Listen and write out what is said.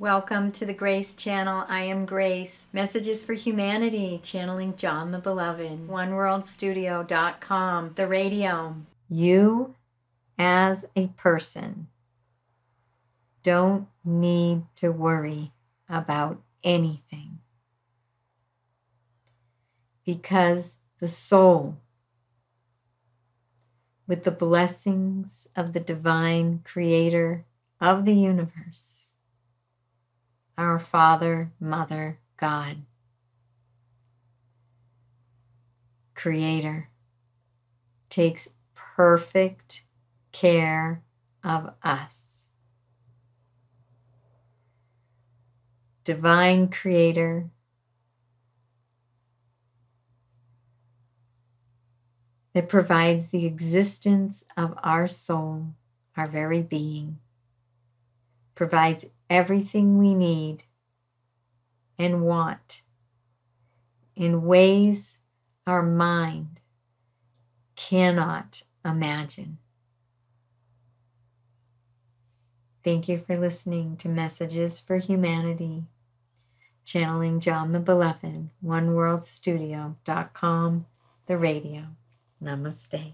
Welcome to the Grace Channel. I am Grace. Messages for Humanity, channeling John the Beloved. OneWorldStudio.com, the radio. You, as a person, don't need to worry about anything because the soul, with the blessings of the divine creator of the universe, our Father, Mother, God, Creator, takes perfect care of us. Divine Creator, that provides the existence of our soul, our very being, provides everything we need and want in ways our mind cannot imagine. Thank you for listening to Messages for Humanity, channeling John the Beloved, oneworldstudio.com, the radio. Namaste.